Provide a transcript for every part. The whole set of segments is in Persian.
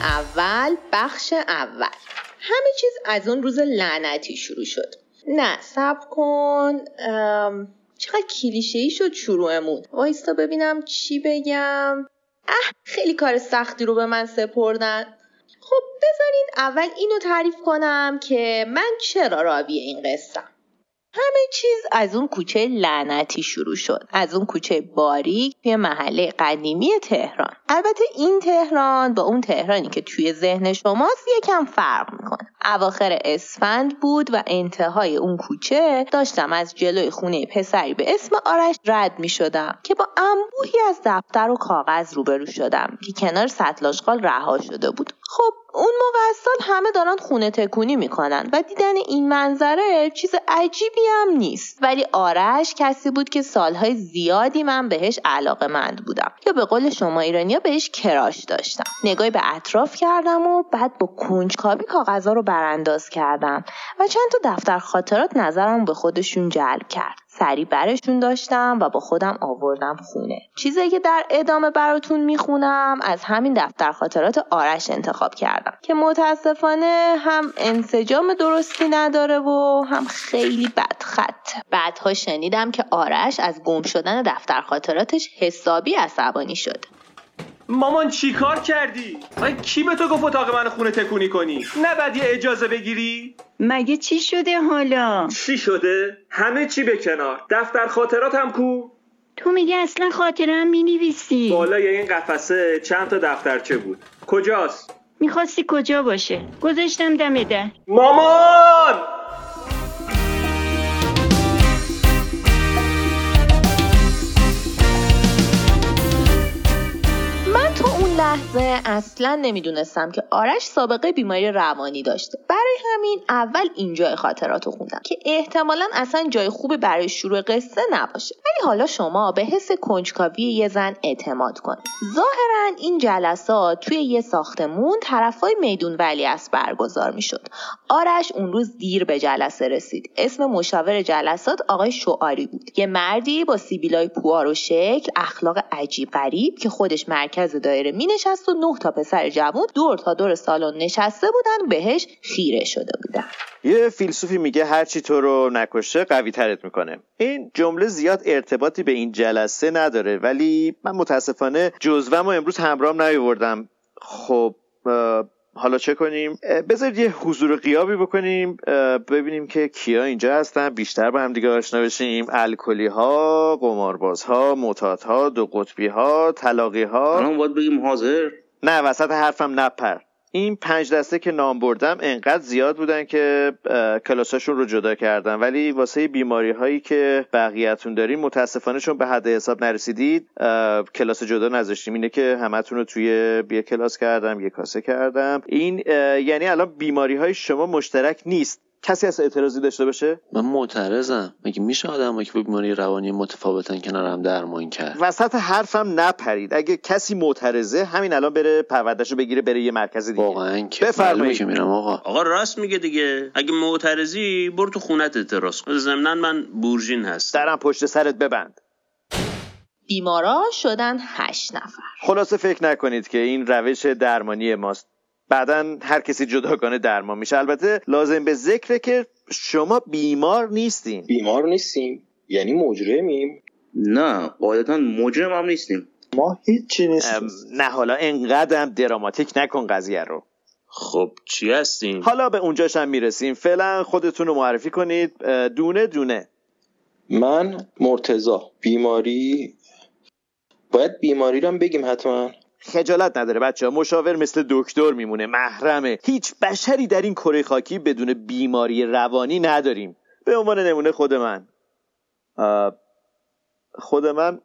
اول بخش اول. همه چیز از اون روز لعنتی شروع شد. نه سب کن. چقدر کلیشه ای شد شروعمون. وایستا ببینم چی بگم. اه خیلی کار سختی رو به من سپردن. خب بذارین اول اینو تعریف کنم که من چرا راوی این قصه؟ همه چیز از اون کوچه لعنتی شروع شد. از اون کوچه باریک توی محله قدیمی تهران. البته این تهران با اون تهرانی که توی ذهن شماست یکم فرق می‌کنه. اواخر اسفند بود و انتهای اون کوچه داشتم از جلوی خونه پسری به اسم آرش رد می‌شدم که با انبوهی از دفتر و کاغذ روبرو شدم که کنار سطل رها شده بود. خب موقع از همه دارن خونه تکونی می‌کنن و دیدن این منظره چیز عجیبی هم نیست. ولی آرش کسی بود که سالهای زیادی من بهش علاقه مند بودم. یا به قول شما ایرانیا بهش کراش داشتم. نگاهی به اطراف کردم و بعد با کنجکاوی کاغذها رو برانداز کردم و چند تا دفتر خاطرات نظرم به خودشون جلب کرد. سری برشون داشتم و با خودم آوردم خونه. چیزی که در ادامه براتون می‌خونم از همین دفتر خاطرات آرش انتخاب کردم که متاسفانه هم انسجام درستی نداره و هم خیلی بدخط بعدها شنیدم که آرش از گم شدن دفتر خاطراتش حسابی عصبانی شد. مامان چی کار کردی؟ من کی به تو گفت اتاق من خونه تکونی کنی؟ نه بعد یه اجازه بگیری؟ مگه چی شده حالا؟ چی شده؟ همه چی به کنار دفتر خاطرات هم کو؟ تو میگه اصلا خاطرم می‌نویسی بالای این قفسه چند تا دفترچه بود کجاست؟ می‌خواستی کجا باشه؟ گذاشتم دم در مامان! لحظه اصلا نمی‌دونستم که آرش سابقه بیماری روانی داشته. برای همین اول اینجا خاطرات رو خوندم که احتمالا اصلا جای خوبی برای شروع قصه نباشه. ولی حالا شما به حس کنجکاوی یه زن اعتماد کنید ظاهرا این جلسات توی یه ساختمون طرفای میدون ولی از برگزار می‌شد. آرش اون روز دیر به جلسه رسید. اسم مشاور جلسات آقای شعاری بود. یه مردی با سیبیلای پوار و شکل اخلاق عجیب غریب که خودش مرکز دایره مینش 69 تا پسر جوون دور تا دور سالن نشسته بودن بهش خیره شده بودن. یه فیلسوفی میگه هر چی تو رو نکشه قوی ترت می‌کنه. این جمله زیاد ارتباطی به این جلسه نداره ولی من متاسفانه جزوه امروز همرام نیاوردم. خب حالا چه کنیم؟ بذارید یه حضور قیابی بکنیم ببینیم که کیا اینجا هستن. بیشتر با هم دیگه آشنا بشیم. الکلی ها قمارباز ها معتاد ها دو قطبی ها طلاقی ها الان باید بگیم حاضر. نه وسط حرفم نپر. این پنج دسته که نام بردم انقدر زیاد بودن که کلاساشون رو جدا کردم. ولی واسه بیماری هایی که بقیهتون دارین متاسفانه چون به حد حساب نرسیدید کلاس جدا نذاشتیم. اینه که همتون رو توی یه کلاس کردم یه کاسه کردم. این یعنی الان بیماری های شما مشترک نیست. کسی از اعتراضی داشته باشه؟ من معترضم. مگه میشه آدم که به بیماری روانی متفاوتن کنار هم درمان کرد؟ وسط حرفم نپرید. اگه کسی معترضه همین الان بره پروردهشو بگیره بره یه مرکز دیگه. واقعا که بفرمایید. که میرم آقا. آقا راست میگه دیگه. اگه معترضی برو تو خونت اعتراض کن. ضمن من بورژین هست درم پشت سرت ببند. بیمارا شدن هشت نفر. خلاصه فکر نکنید که این روش درمانی ماست. بعدا هر کسی جداگانه درمان میشه. البته لازم به ذکره که شما بیمار نیستین. بیمار نیستیم. یعنی مجرمیم. نه قاعدتا مجرم هم نیستیم. ما هیچی نیستیم. نه حالا انقدر دراماتیک نکن قضیه رو. خب چی هستین؟ حالا به اونجاش هم می‌رسیم. فعلا خودتون رو معرفی کنید. دونه دونه. من مرتزا بیماری باید بیماری رو هم بگیم حتما. خجالت نداره بچه ها. مشاور مثل دکتر میمونه محرمه. هیچ بشری در این کره خاکی بدون بیماری روانی نداریم. به عنوان نمونه خود من. خود من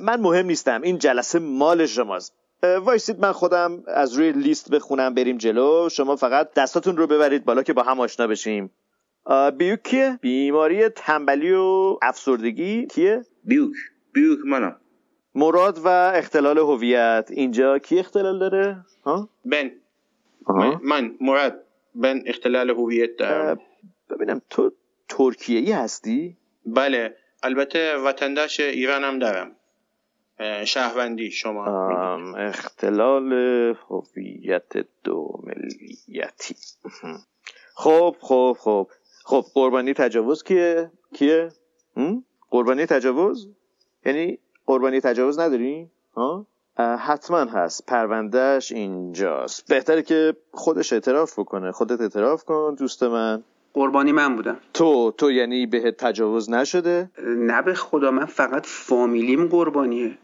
من مهم نیستم. این جلسه مال شماست. وایسید من خودم از روی لیست بخونم بریم جلو. شما فقط دستاتون رو ببرید بالا که با هم آشنا بشیم. بیوک کیه؟ بیماری تنبلی و افسردگی کیه؟ بیوک. بیوک منم. مراد و اختلال هویت. اینجا کی اختلال داره؟ ها؟ بن. من, من مراد. بن اختلال هویت دارم. ببینم تو ترکیه ای هستی؟ بله. البته وطنداش ایرانم دارم. اه، شهروندی شما اختلال هویت دو ملیتی. خب خب خب. خب قربانی تجاوز کیه؟ کیه؟ هم؟ قربانی تجاوز؟ یعنی قربانی تجاوز نداری ها؟ حتما هست. پروندهش اینجاست. بهتره که خودش اعتراف بکنه. خودت اعتراف کن دوست من. قربانی من بودم. تو تو یعنی بهت تجاوز نشده؟ نه به خدا من فقط فامیلیم قربانیه.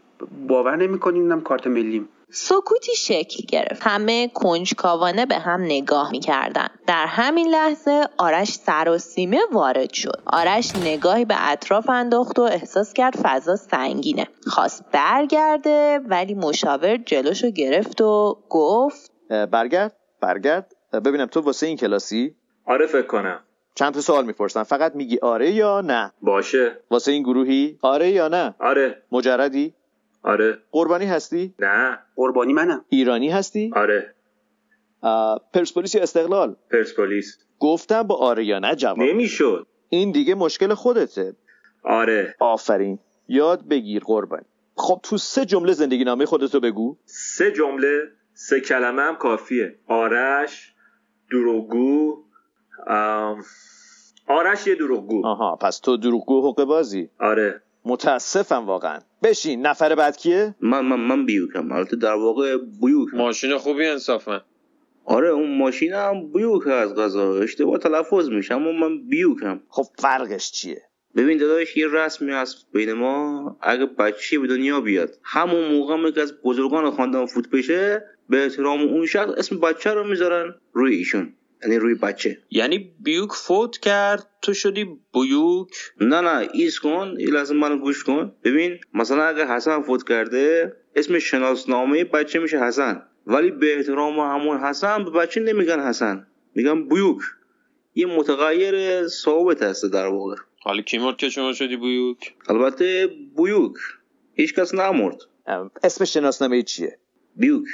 باور نمی‌کنیم اینم کارت ملیم سکوتی شکل گرفت. همه کنجکاوانه به هم نگاه می‌کردن. در همین لحظه آرش سر و سیمه وارد شد. آرش نگاهی به اطراف انداخت و احساس کرد فضا سنگینه. خواست برگرده ولی مشاور جلوشو گرفت و گفت برگرد برگرد. ببینم تو واسه این کلاسی؟ آره فکر کنم. چند تا سوال می‌پرسم. فقط میگی آره یا نه؟ باشه. واسه این گروهی؟ آره یا نه؟ آره. مجردی؟ آره. قربانی هستی؟ نه. قربانی منم. ایرانی هستی؟ آره. پرسپولیس یا استقلال؟ پرسپولیس. گفتم با آره یا نه جواب نمی‌شد. این دیگه مشکل خودته. آره. آفرین. یاد بگیر قربانی خب تو سه جمله زندگی نامه خودتو بگو. سه جمله سه کلمه هم کافیه. آرش دروغگو ام، آرش یه دروغگو. آها پس تو دروغگو حقوق بازی. آره. متاسفم واقعا. بشین نفر بعد کیه؟ من من من بیوکم. البته در واقع بیوک ماشین خوبی انصافا آره اون ماشین هم بیوک از غذا. اشتباه تلفظ میشه اما من بیوکم. خب فرقش چیه؟ ببین داداش یه رسمی هست بین ما. اگه بچه به دنیا بیاد همون موقع هم که از بزرگان خاندان فوت بشه به احترام اون شخص اسم بچه رو می‌ذارن روی ایشون. یعنی روی بچه. یعنی بیوک فوت کرد تو شدی بیوک؟ نه نه ایست کن یه لحظه منو گوش کن. ببین مثلا اگه حسن فوت کرده اسم شناسنامه بچه میشه حسن. ولی به احترام همون حسن به بچه نمیگن حسن. میگن بیوک. یه متغیر ثابت هست در واقع. حالا کی مرد که شما شدی بیوک؟ البته بیوک. هیچ کس نمرد. ام، اسم شناسنامه چیه؟ بیوک.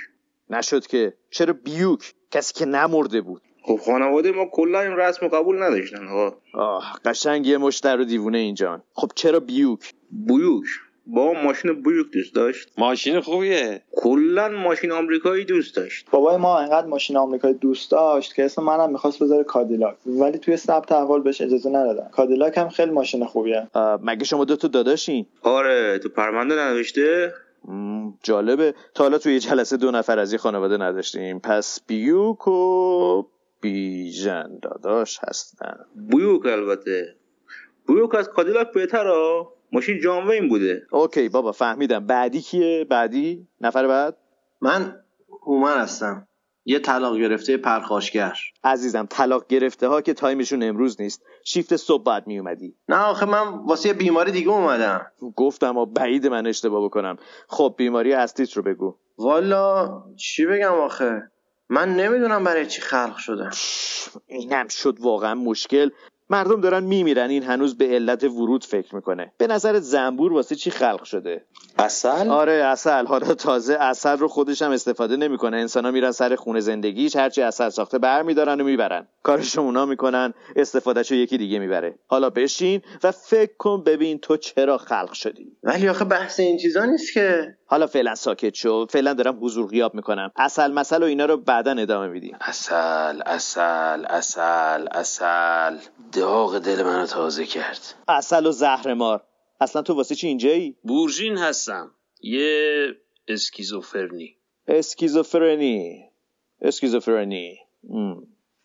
نشد که. چرا بیوک؟ کسی که نمرده بود. خب خانواده ما کلا این رسم قبول نداشتن آقا. آه قشنگ یه مشتر و دیوونه اینجان خب چرا بیوک؟ بیوک؟ با ماشین بیوک دوست داشت. ماشین خوبیه. کلا ماشین آمریکایی دوست داشت. بابای ما انقدر ماشین آمریکایی دوست داشت که اسم منم می‌خواست بذاره کادیلاک. ولی توی ثبت احوال بهش اجازه ندادن. کادیلاک هم خیلی ماشین خوبیه. مگه شما دو تا داداشین؟ آره تو پرونده ننوشته مم، جالبه. تا حالا توی یه جلسه دو نفر از یه خانواده نداشتیم. پس بیوک و بیژن داداش هستن. بیوک البته. بیوک از کادیلاک بهتر ها ماشین جان وین بوده. okay بابا فهمیدم. بعدی کیه؟ بعدی؟ نفر بعد؟ من هومن هستم. یه طلاق گرفته پرخاشگر. عزیزم طلاق گرفته ها که تایمشون امروز نیست. شیفت صبح باید می اومدی نه آخه من واسه یه بیماری دیگه اومدم. گفتم و بعید من اشتباه بکنم. خب بیماری اصلیت رو بگو. والا چی بگم آخه؟ من نمی‌دونم برای چی خلق شدم اینم شد واقعا مشکل. مردم دارن میمیرن این هنوز به علت ورود فکر می‌کنه. به نظر زنبور واسه چی خلق شده؟ اصل آره اصل حالا تازه اصل رو خودش هم استفاده نمی‌کنه. انسانا میرن سر خونه زندگیش هرچی اصل ساخته برمیدارن و می‌برن. کارش اونا می‌کنن استفادهش رو یکی دیگه می‌بره. حالا بشین و فکر کن ببین تو چرا خلق شدی. ولی آخه بحث این چیزا نیست که حالا فعلا ساکت شو. فعلا دارم حضور غیاب می‌کنم. اصل مسل و اینا رو بعدا ادامه میدیم. اصل اصل اصل اصل داغ دل منو تازه کرد. اصل و زهر مار. اصلا تو واسه چی اینجایی؟ بورژین هستم. یه اسکیزوفرنی. اسکیزوفرنی. اسکیزوفرنی.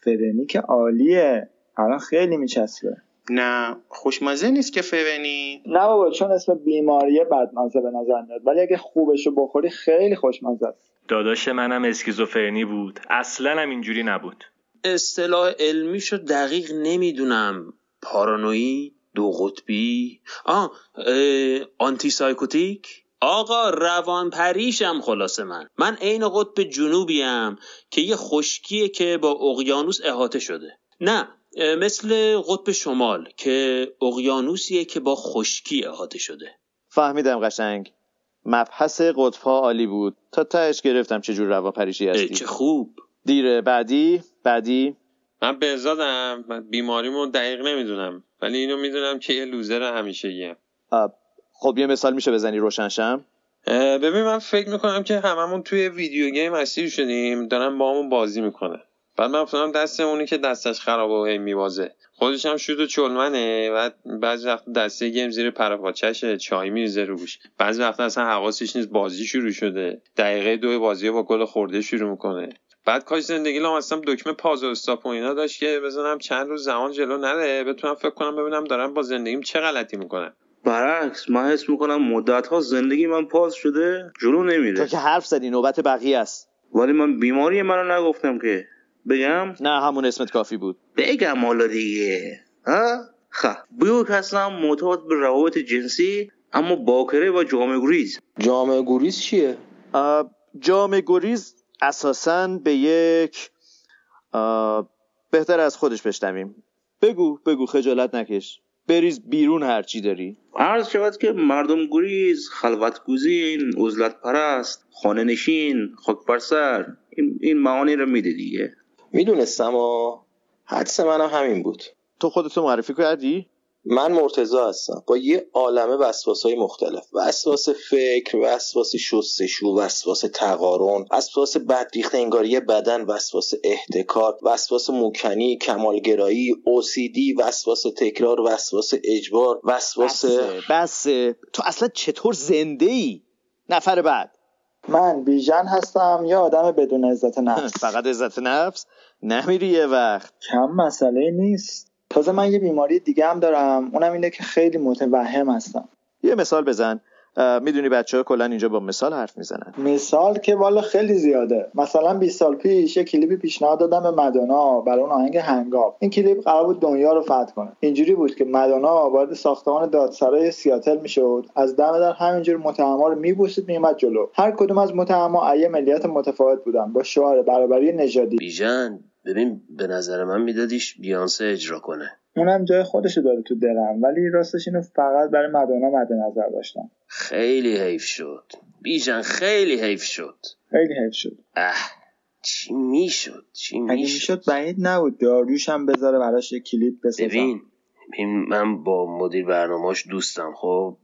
فرنی که عالیه. الان خیلی میچسبه. نه خوشمزه نیست که فرنی نه بابا چون اسم بیماری بدمزه به نظر میاد. ولی اگه خوبشو بخوری خیلی خوشمزه است. داداش منم اسکیزوفرنی بود. اصلا هم اینجوری نبود. اصطلاح علمیشو دقیق نمی‌دونم. پارانوی دو قطبی؟ آه اه، آنتی سایکوتیک آقا روان پریشم خلاصه من. من عین قطب جنوبیم که یه خشکیه که با اقیانوس احاطه شده. نه مثل قطب شمال که اقیانوسیه که با خشکی احاطه شده. فهمیدم قشنگ. مبحث قطبها عالی بود. تا تهش گرفتم چه جور روا پریشی اه، هستی. چه خوب. دیره بعدی؟ بعدی؟ من بهزادم. من بیماریمو دقیق نمی‌دونم. ولی اینو می‌دونم که یه لوزر همیشه یم آب. خب یه مثال میشه بزنی روشنشم؟ ببین من فکر می‌کنم که هممون توی ویدیو گیم اسیر شدیم. دارن با همون بازی می‌کنه بعد من افتادم دست اونی که دستش خرابه و هی میوازه خودش هم شود و چلمنه. و بعضی وقت دسته گیم زیر پراپاچشه چای میریزه روش بعضی وقت اصلا حواسش نیست بازی شروع شده. دقیقه دو بازی با گل خورده شروع می‌کنه. بعد کاش زندگی لام اصلا دکمه پاز و استاپ و اینا داشت که بزنم چند روز زمان جلو نره. بتونم فکر کنم ببینم دارم با زندگیم چه غلطی می‌کنم برعکس من حس می‌کنم مدت ها زندگی من پاز شده جلو نمیره. تو که حرف زدی نوبت بقیه است. ولی من بیماری منو نگفتم که. بگم؟ نه همون اسمت کافی بود. بگم حالا دیگه. ها؟ خب بیوک هستم معتاد به روابط جنسی اما باکره و جامعه گریز. جامعه گریز چیه؟ جامعه گریز اساسا به یک بهتر از خودش بشنویم. بگو بگو خجالت نکش. بریز بیرون هرچی داری. عرض شود که مردم گریز خلوت گزین عزلت پرست خانه نشین خاک این, این معانی رو میده دیگه. می‌دونستم و حدس منم همین بود تو خودتو معرفی کردی؟ من مرتزا هستم با یه عالمه وسواس های مختلف وسواس فکر وسواس شستشو وسواس تقارن وسواس بدریخت انگاری بدن وسواس احتکار وسواس موکنی کمالگرایی اوسیدی وسواس تکرار وسواس اجبار وسواس بسه. تو اصلا چطور زنده ای؟ نفر بعد من بیژن هستم یا آدم بدون عزت نفس. فقط عزت نفس؟ نمیری یه وقت. کم مسئله نیست. تازه من یه بیماری دیگه هم دارم اونم اینه که خیلی متوهم هستم. یه مثال بزن. می‌دونی بچه ها کلا اینجا با مثال حرف می‌زنن. مثال که والا خیلی زیاده. مثلا 20 سال پیش یه کلیپی پیشنهاد دادم به مدونا برای اون آهنگ هنگاب این کلیپ قرار بود دنیا رو فتح کنه. اینجوری بود که مدونا وارد ساختمان دادسرای سیاتل می‌شد. از دم در همینجور متهما رو میبوسید میومد جلو. هر کدوم از متهما ای ملیت متفاوت بودن. با شعار برابری نژادی. بیژن ببین به نظر من میدادیش بیانسه اجرا کنه. اونم جای خودشو داره تو دلم ولی راستش اینو فقط برای مدونا مد نظر داشتم. خیلی حیف شد. بیژن خیلی حیف شد. خیلی حیف شد. اه چی می‌شد؟ چی می‌شد می‌شد؟ بعید نبود. داریوش هم بذاره براش یه کلیپ بسازم. ببین من با مدیر برنامهاش دوستم. خب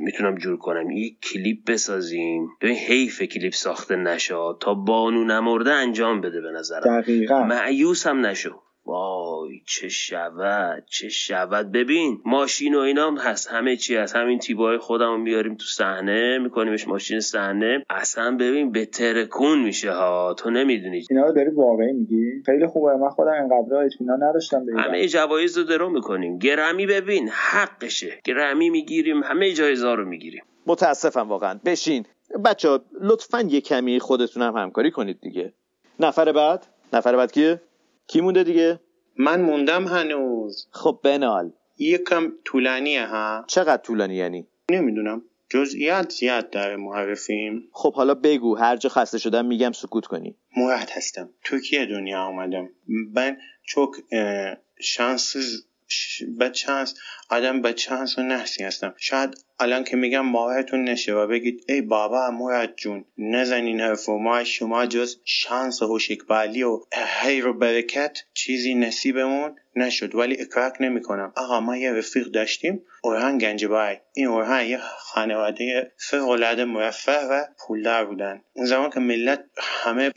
می‌تونم جور کنم. یه کلیپ بسازیم. ببین حیف کلیپ ساخته نشد. تا بانو نمرده انجام بده به نظرم. دقیقا. معیوس هم نشو وای چه شود چه شود. ببین ماشین و اینا هم هست همه چی هست. همین تیبای خودم میاریم تو صحنه میکنیمش ماشین صحنه. اصلا ببین به ترکون میشه ها. تو نمی‌دونی. اینا رو داری واقعی میگی؟ خیلی خوبه. من خودم اینقدر اطمینان نداشتم به همه جوایز رو درو می‌کنیم. گرمی ببین حقشه. گرمی می‌گیریم همه جایزا رو می‌گیریم. متاسفم واقعا. بشین. بچه لطفا یه کمی خودتون هم همکاری کنید دیگه. نفر بعد؟ نفر بعد کیه؟ کی مونده دیگه؟ من موندم هنوز. خب بنال. یکم طولانیه ها؟ چقدر طولانی یعنی؟ نمی‌دونم. جزئیات زیاد داره معرفیم. خب حالا بگو هر جا خسته شدم میگم سکوت کنی. مرد هستم. ترکیه دنیا آمدم من چوک شانس بچه هست آدم بچه هست و نحسی هستم. شاید الان که میگم باورتون نشه و بگید ای بابا مراد جون نزنین حرف ما شما جز شانس و اقبالی و هیر و برکت چیزی نصیبمون نشد. ولی اکراک نمی کنم آقا ما یه رفیق داشتیم اورهان گنجبای. این اورهان یه خانواده فوق مرفه و پولدار بودن. اون زمان که ملت همه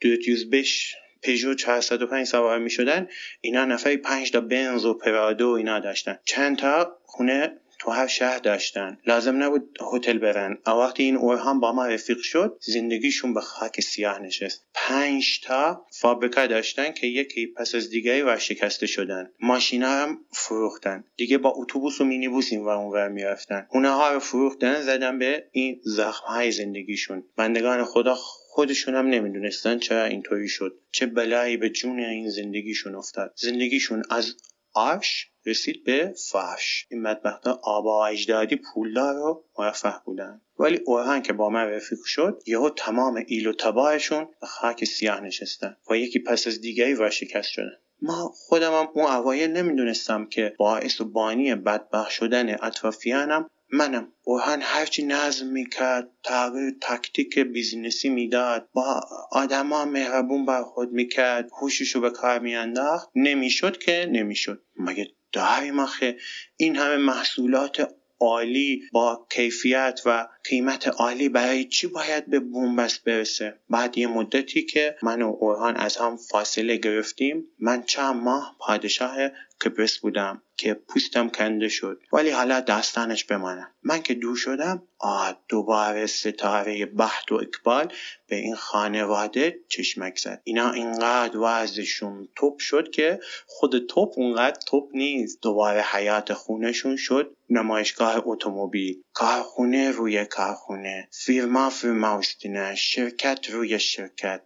دوت بش پژو 405 سوار می شدن اینا نفری 5 تا بنز و پرادو اینا داشتن. چند تا خونه تو هر شهر داشتن. لازم نبود هتل برن. وقتی این اورهان با ما رفیق شد زندگیشون به خاک سیاه نشست. پنج تا فابریکا داشتن که یکی پس از دیگری ورشکسته شدن. ماشینا هم فروختن. دیگه با اتوبوس و مینیبوس این و اونور می‌رفتن. اونها رو فروختن زدن به این زخم های زندگیشون. بندگان خدا خودشون هم نمی‌دونستن چرا اینطوری شد چه بلایی به جون این زندگیشون افتاد. زندگیشون از عرش رسید به فرش این بدبختا آبا اجدادی پولدار و مرفه بودن. ولی اورهن که با من رفیق شد یهو تمام ایل و تبارشون به خاک سیاه نشستن و یکی پس از دیگری ورشکست شدن. من خودم هم اون اوایل نمی‌دونستم که باعث و بانی بدبخت شدن اطرافیانم منم. اوهن هرچی نظم می‌کرد تغییر تاکتیک business ی می‌داد. با آدما مهربون برخورد می‌کرد. هوششو به کار میانداخت. نمی‌شد که نمی‌شد. مگه داریم آخه؟ این همه محصولات عالی با کیفیت و قیمت عالی برای چی باید به بومبست برسه؟ بعد یه مدتی که من و اورهان از هم فاصله گرفتیم من چند ماه پادشاه کپرس بودم که پوستم کنده شد ولی حالا داستانش بمانه. من که دور شدم آه دوباره ستاره بحت و اقبال به این خانواده چشمک زد. اینا اینقدر وضعشون توپ شد که خود توپ اونقدر توپ نیست. دوباره حیات خونشون شد نمایشگاه اتومبیل. کارخونه روی کارخونه. فیرما فیرما استینه شرکت روی شرکت.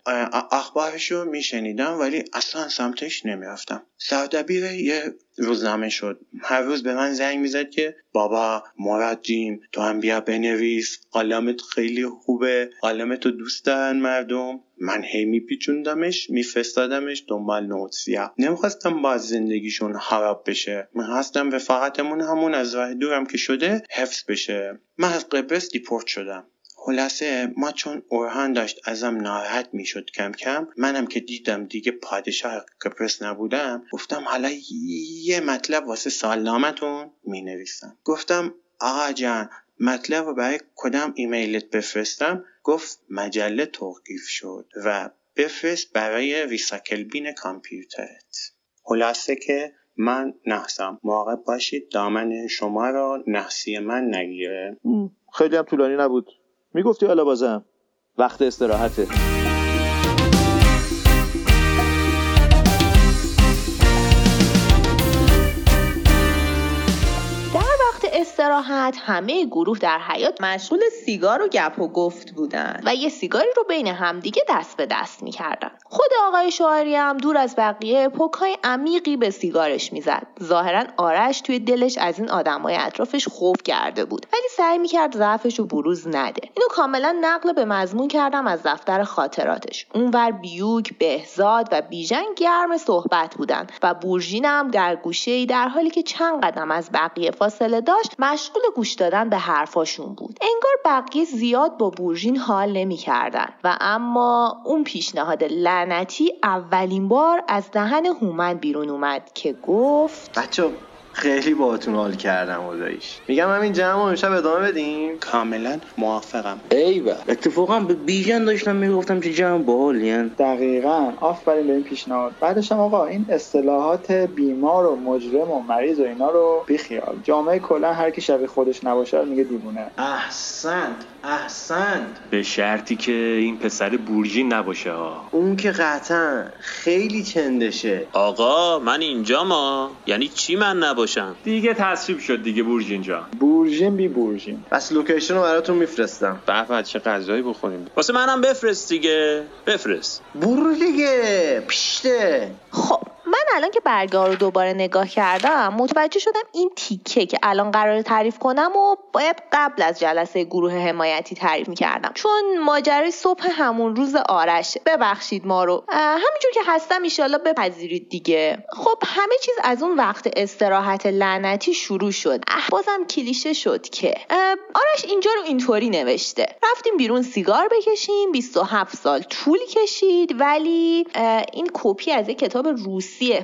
اخبارش رو میشنیدم ولی اصلا سمتش نمی‌رفتم. سردبیر یه روزنامه شد. هر روز به من زنگ می‌زد که بابا مراد جیم تو هم بیا بنویس. قلمت خیلی خوبه. قلمت رو دوست دارن مردم. من هی میپیچوندمش میفرستادمش دنبال نوت سیاه نمی‌خواستم باز زندگیشون خراب بشه. می‌خواستم رفاقتمون همون از راه دورم که شده حفظ بشه. من از قبرس دیپورت شدم. خلاصه ما چون اورهان داشت ازم ناراحت می‌شد کم کم منم که دیدم دیگه پادشاه قبرس نبودم گفتم حالا یه مطلب واسه سالنامتون می‌نویسم. گفتم آقا جان مطلب رو برای کدام ایمیلت بفرستم؟ گفت مجله توقیف شد و بفرست برای ریساکل بین کامپیوترت. خلاصه که من نحسم. مراقب باشید دامن شما رو نحسی من نگیره. خیلی هم طولانی نبود. می‌گفتی حالا بازم. وقت استراحته. استراحت همه گروه در حیات مشغول سیگار و گپ و گفت بودن. و یه سیگاری رو بین همدیگه دست به دست می‌کردن. خود آقای شاعری هم دور از بقیه پکای عمیقی به سیگارش می‌زد. ظاهرا آرش توی دلش از این آدمای اطرافش خوف کرده بود. ولی سعی می‌کرد ضعفش رو بروز نده. اینو کاملا نقل به مضمون کردم از دفتر خاطراتش. اونور بیوک بهزاد و بیژن گرم صحبت بودن. و بورژین هم در گوشه در حالی که چند قدم از بقیه فاصله داشت مشغول گوش دادن به حرفاشون بود. انگار بقیه زیاد با بورژین حال نمی‌کردن. و اما اون پیشنهاد لعنتی اولین بار از دهن هومن بیرون اومد که گفت بچه خیلی باهاتون حال کردم خداییش. میگم همین جمع امشب ادامه بدیم؟ کاملا موافقم. ای با اتفاقا به بیژن داشتم می‌گفتم که جمع باحالین دقیقا. آفرین به این پیشنهاد. بعدش هم آقا این اصطلاحات بیمار و مجرم و مریض و اینا رو بیخیال. جامعه کلا هر کی شبیه خودش نباشه میگه دیوونه. احسنت. احسنت. به شرطی که این پسر بورژین نباشه ها. اون که قطعا خیلی چندشه. آقا من اینجا ما. یعنی چی من نباشم؟ دیگه تصویب شد دیگه بورژین جان بورژین بی بورژین پس لوکیشن رو براتون میفرستم. به چه غذایی بخوریم؟ واسه منم بفرست دیگه. بفرست. برو دیگه پیشته. خب. الان که برگاه رو دوباره نگاه کردم متوجه شدم این تیکه که الان قرار تعریف کنم و باید قبل از جلسه گروه حمایتی تعریف می‌کردم. چون ماجرای صبح همون روز آرشه ببخشید ما رو. همینجور که هستم ایشالله بپذیرید دیگه. خب همه چیز از اون وقت استراحت لعنتی شروع شد. بازم کلیشه شد که آرش اینجا رو اینطوری نوشته. رفتیم بیرون سیگار بکشیم 27 سال طول کشید ولی این کپی از یک کتاب روسیه.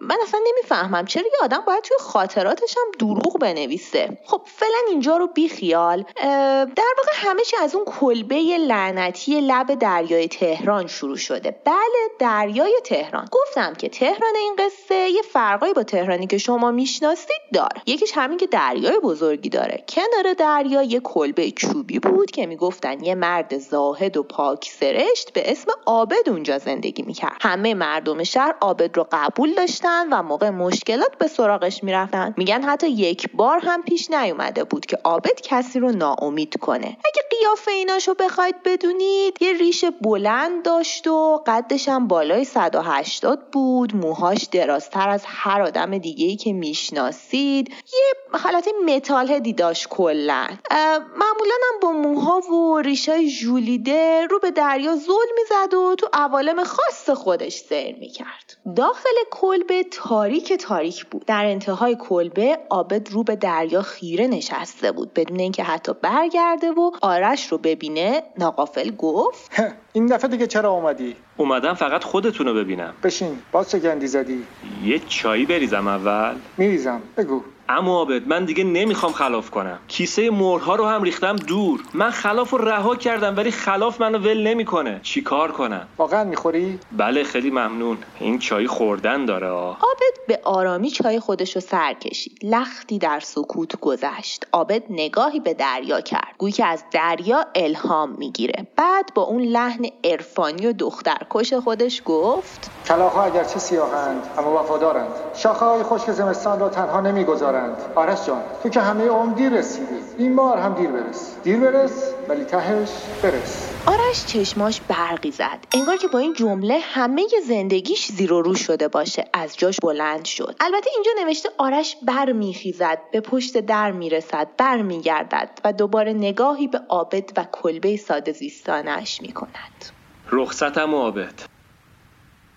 من اصلا نمی‌فهمم. چرا یه آدم باید توی خاطراتش هم دروغ بنویسه؟ خب فعلا اینجا رو بیخیال. در واقع همه چی از اون کلبه لعنتی لب دریای تهران شروع شده. بله دریای تهران. گفتم که تهران این قصه یه فرقایی با تهرانی که شما می‌شناسید داره. یکیش همین که دریای بزرگی داره. کنار دریا یه کلبه چوبی بود که می‌گفتن یه مرد زاهد و پاک سرشت به اسم عابد اونجا زندگی می‌کرد. همه مردم شهر عابد رو قبول داشتن. و موقع مشکلات به سراغش می‌رفتن. میگن حتی یک بار هم پیش نیومده بود که عابد کسی رو ناامید کنه. اگه قیافه ایناشو بخواید بدونید یه ریش بلند داشت و قدش هم بالای 180 بود. موهاش درازتر از هر آدم دیگه ای که می‌شناسید. یه حالت متال داشت کلا. معمولا هم با موها و ریشای ژولیده رو به دریا زل می‌زد و تو عوالم خاص خودش سیر می‌کرد. داخل کلبه تاریک تاریک بود. در انتهای کلبه عابد رو به دریا خیره نشسته بود. بدون اینکه حتی برگرده و آرش رو ببینه ناقافل گفت این دفعه دیگه چرا اومدی؟ اومدم فقط خودتونو ببینم. بشین. باز چه گندی زدی؟ یه چایی بریزم اول. میریزم. بگو. اما عابد من دیگه نمی‌خوام خلاف کنم. کیسه مرها رو هم ریختم دور. من خلاف رو رها کردم ولی خلاف منو ول نمی‌کنه. چیکار کنم؟ واقعا می‌خوری؟ بله خیلی ممنون. این چای خوردن داره آه. عابد به آرامی چای خودش رو سر کشید. لختی در سکوت گذشت. عابد نگاهی به دریا کرد. گویی که از دریا الهام می‌گیره. بعد با اون لحن عرفانی و دخترکش خودش گفت کلاغها اگرچه سیاهند اما وفادارند. شاخه های خشک زمستان را تنها نمی‌گذارند. آرش جان تو که همه عمر دیر رسیدی. این بار هم دیر برس. دیر برس ولی تهش برس. آرش چشماش برقی زد. انگار که با این جمله همه زندگیش زیر و رو شده باشه. از جاش بلند شد. البته اینجا نوشته آرش بر میخیزد به پشت در می‌رسد بر میگردد و دوباره نگاهی به عابد و کلبه ساده زیستانش می‌کند. رخصتم عابد.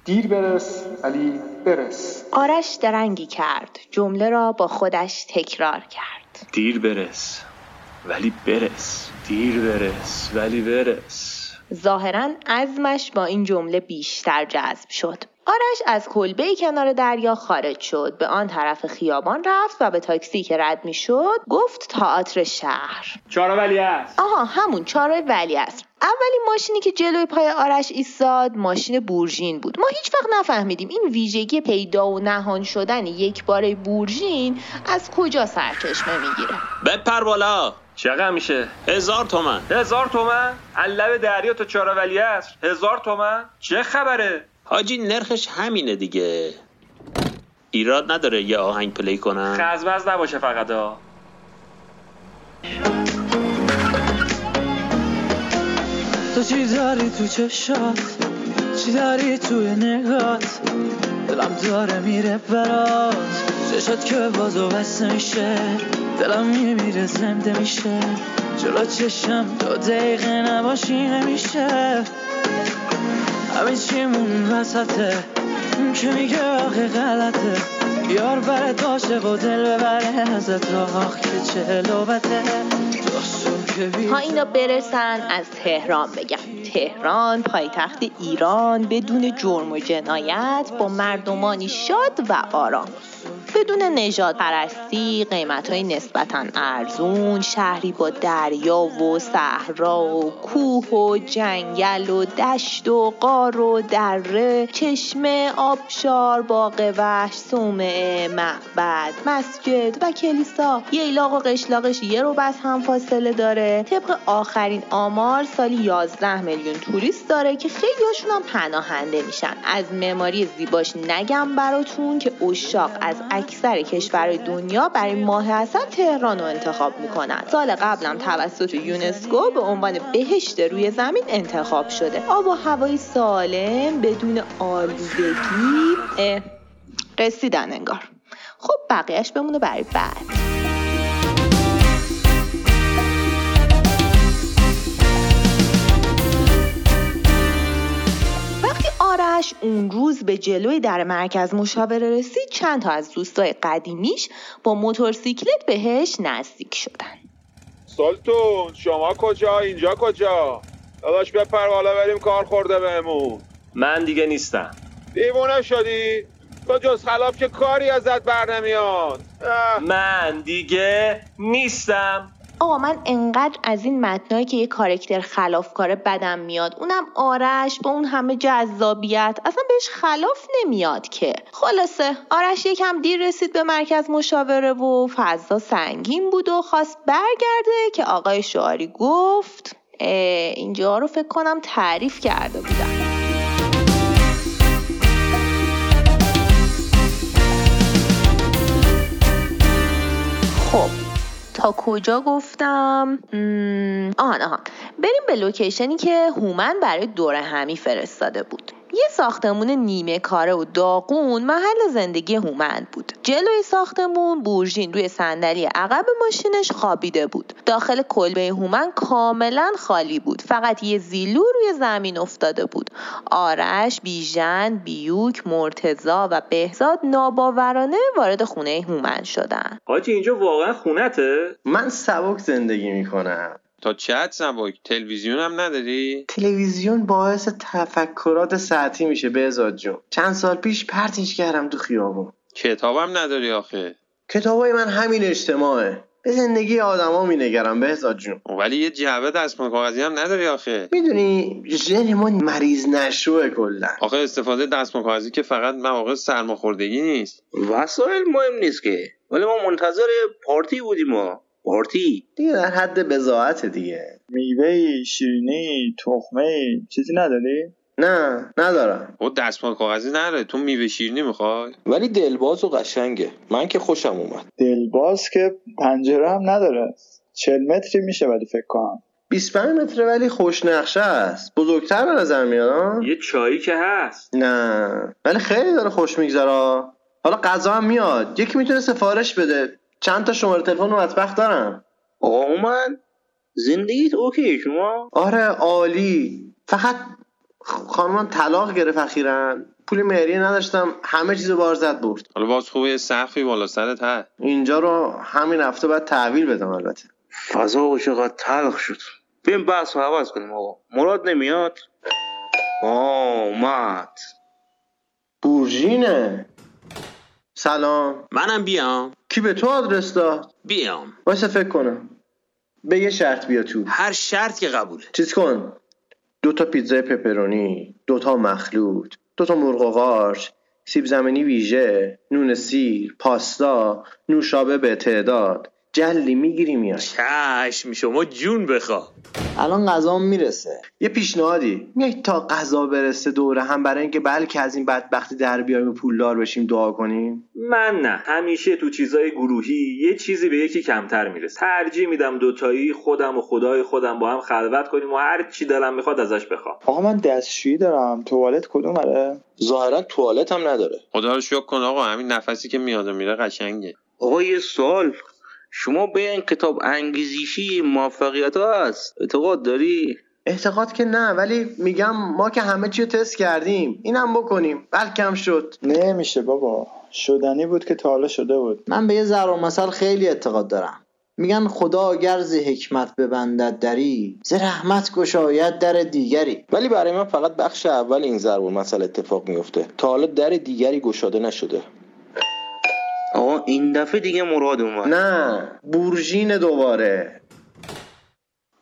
دیر برس ولی برس. آرش درنگی کرد. جمله را با خودش تکرار کرد. دیر برس ولی برس. دیر برس ولی برس. ظاهرا عزمش با این جمله بیشتر جذب شد. آرش از کلبه کنار دریا خارج شد. به آن طرف خیابان رفت و به تاکسی که رد می شد گفت تئاتر شهر. چارا ولی است. آها همون چارای ولی است. اولین ماشینی که جلوی پای آرش ایستاد ماشین بورژین بود. ما هیچ وقت نفهمیدیم این ویژگی پیدا و نهان شدن یک باره بورژین از کجا سرچشمه می‌گیره. بپر بالا. چقدر میشه؟ هزار تومن. هزار تومن؟ علب دریا تا چارا ولی است. هزار تومن؟ چه خبره؟ حاجی نرخش همینه دیگه. ایراد نداره یه آهنگ پلی کنم خزمز نباشه فقط ها. چی داری تو چشات چی داری توی نگات. دلم داره میره برات. چشات که بازو بسته میشه دلم میمیره زنده میشه. جلو چشم دو دقیقه نباشی نمیشه. همه چیمون وسطه. که میگه آخه غلطه. یار برت باشه و دل ببره ازت آخ که چه لوبته تا اینا برسن از تهران بگم. تهران پایتخت ایران بدون جرم و جنایت با مردمانی شاد و آرام. بدون نجات پرستی قیمت های نسبتا ارزون شهری با دریا و صحرا و کوه و جنگل و دشت و قار و دره چشمه آبشار باغ وحش صومعه معبد مسجد و کلیسا. ییلاق و قشلاقش یه رو بس هم فاصله داره. طبق آخرین آمار سالی 11 میلیون توریست داره که خیلی هاشون هم پناهنده میشن. از معماری زیباش نگم براتون که اشاق از اکثر کشورهای دنیا برای ماه اصل تهران رو انتخاب می‌کنن. سال قبلم توسط یونسکو به عنوان بهشت روی زمین انتخاب شده. آب و هوای سالم بدون آلودگی. رسیدن انگار. خب بقیهش بمونه برای بعد. آرش اون روز به جلوی در مرکز مشاوره رسید چند تا از دوستای قدیمیش با موتورسیکلت بهش نزدیک شدن. سلطون شما کجا؟ اینجا کجا؟ داداش بپر بالا بریم کار خورده بهمون. من دیگه نیستم. دیوونه شدی؟ تو جز خلاف که کاری ازت بر نمیاد. من دیگه نیستم. آقا من انقدر از این متنایی که یه کارکتر خلافکاره بدم میاد اونم آرش با اون همه جذابیت اصلا بهش خلاف نمیاد که. خلاصه آرش یکم دیر رسید به مرکز مشاوره و فضا سنگین بود و خواست برگرده که آقای شعاری گفت اینجا رو فکر کنم تعریف کرده بودم. خب تا کجا گفتم؟ مم، آهان آهان بریم به لوکیشنی که هومن برای دور همی فرستاده بود. یه ساختمون نیمه کاره و داغون محل زندگی هومن بود. جلوی ساختمون بورژین روی صندلی عقب ماشینش خوابیده بود. داخل کلبه هومن کاملا خالی بود. فقط یه زیلو روی زمین افتاده بود. آرش بیژن بیوک مرتزا و بهزاد ناباورانه وارد خونه هومن شدن. حاجی اینجا واقعا خونته؟ من سبک زندگی می‌کنم. تا چت سبک؟ تلویزیون هم نداری؟ تلویزیون باعث تفکرات ساعتی میشه بهزاد جون. چند سال پیش پرتش کردم تو خیابون. کتابم نداری آخه. کتابای من همین اجتماعه. به زندگی آدما مینگرم بهزاد جون. ولی یه جعبه دستمال کاغذی هم نداری آخه. می‌دونی ژن ما مریض نشوه کلا. آخه استفاده دستمال کاغذی که فقط مواقع سرماخوردگی نیست. وسایل مهم نیست که. ولی ما منتظر پارتی بودیم ما پارتی؟ دیگه در حد بزاعت دیگه. میوه شیرینی تخمه چیزی نداری؟ نه ندارم. او دستمال کاغذی نداره تو میوه شیرینی می‌خوای؟ ولی دلباز و قشنگه. من که خوشم اومد. دلباز که پنجره هم نداره. چل متری میشه ولی فکر کنم. 25 متره ولی خوش نقشه است. بزرگتر به نظر میاد؟ یه چایی که هست. نه. ولی خیلی داره خوش میگذره. حالا غذا هم میاد. یکی می‌تونه سفارش بده. چند تا شماره تلفن و مطبخ دارم؟ آقا اومد. زندگیت اوکی شما؟ آره عالی. فقط خانمم طلاق گرفت اخیرا. پول مهریه نداشتم همه چیزو بار زد برد. حالا باز خوبه یه سقفی بالا سرت هست. اینجا رو همین هفته باید تحویل بدم البته. فضا و چقدر تلخ شد. بیایم بحث رو عوض کنیم آقا. مراد نمیاد؟ آه اومد بورژینه سلام. منم بیام. کی به تو آدرس داد؟ بیام. واسه فکر کنم. به یه شرط بیا تو. هر شرط که قبوله. چیز کن. دو تا پیتزای پپرونی دو تا مخلوط دو تا مرغ و قارچ سیب زمینی ویژه نون سیر پاستا نوشابه به تعداد. جلی می‌گیری میای. چشم شما جون بخوا الان غذا می‌رسه. یه پیشنهادی میای تا غذا برسه دوره هم برای اینکه بلکه از این بدبختی در بیایم و پولدار بشیم دعا کنیم؟ من نه. همیشه تو چیزای گروهی یه چیزی به یکی کمتر می‌رسه. ترجیح میدم دوتایی خودم و خدای خودم با هم خلوت کنیم و هر چی دلم می‌خواد ازش بخوام. آقا من دستشویی دارم. توالت کدوم آره؟ ظاهرا توالت هم نداره. خدا رو شکر کن آقا همین نفسی که میاد و میره قشنگه. آقا یه سوال شما به این کتاب انگیزشی موفقیت هست. اعتقاد داری؟ اعتقاد که نه ولی میگم ما که همه چی رو تست کردیم. اینم بکنیم. بلکه هم شد. نمیشه بابا. شدنی بود که تا حالا شده بود. من به یه ضرب مثل خیلی اعتقاد دارم. میگن خدا اگر ز حکمت ببندد دری ز رحمت گشاید در دیگری. ولی برای من فقط بخش اول این ضرب المثل اتفاق میفته. تا حالا در دیگری گشاده نشده. این دفعه دیگه مراد اومد. نه بورژین دوباره.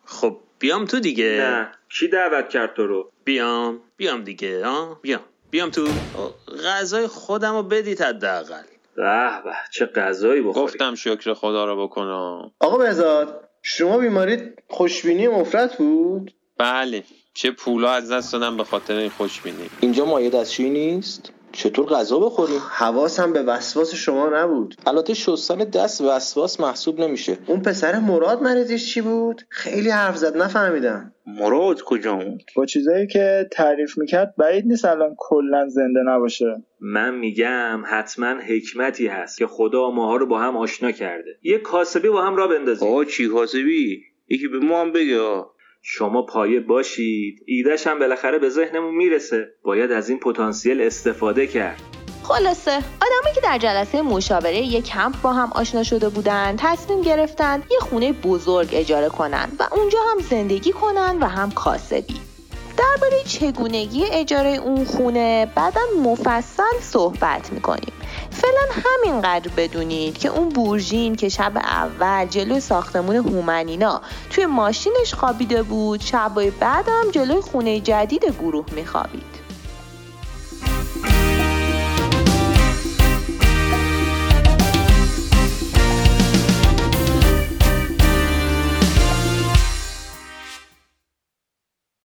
خب بیام تو دیگه. نه کی دعوت کرد تو رو؟ بیام بیام دیگه ها بیام بیام تو. آه، غذای خودم رو بدید حداقل. به به چه غذایی بخوری؟ گفتم شکر خدا رو بکنم. آقا بهزاد شما بیماریت خوشبینی مفرط بود؟ بله چه پولا از دست دادم به خاطر این خوشبینی. اینجا مایه دستشویی نیست؟ چطور غذا بخوریم؟ حواسم به وسواس شما نبود. البته شستن دست وسواس محسوب نمیشه. اون پسر مراد مریضش چی بود؟ خیلی حرف زد نفهمیدم. مراد کجا بود؟ با چیزایی که تعریف می‌کرد بعید نیست الان کلا زنده نباشه. من میگم حتما حکمتی هست که خدا ماها رو با هم آشنا کرده. یه کاسبی با هم را بندازیم. آقا چی کاسبی؟ یکی به ما هم بگه. شما پایه باشید. ایدهش هم بالاخره به ذهنمون می‌رسه. باید از این پتانسیل استفاده کرد. خلاصه آدمایی که در جلسه مشاوره یک کمپ با هم آشنا شده بودن تصمیم گرفتن یه خونه بزرگ اجاره کنن و اونجا هم زندگی کنن و هم کاسبی. درباره چگونگی اجاره اون خونه بعدا مفصل صحبت می‌کنیم. فعلا همینقدر بدونید که اون بورژین که شب اول جلوی ساختمون هومنینا توی ماشینش خوابیده بود شبای بعدم جلوی خونه جدید گروه میخوابید.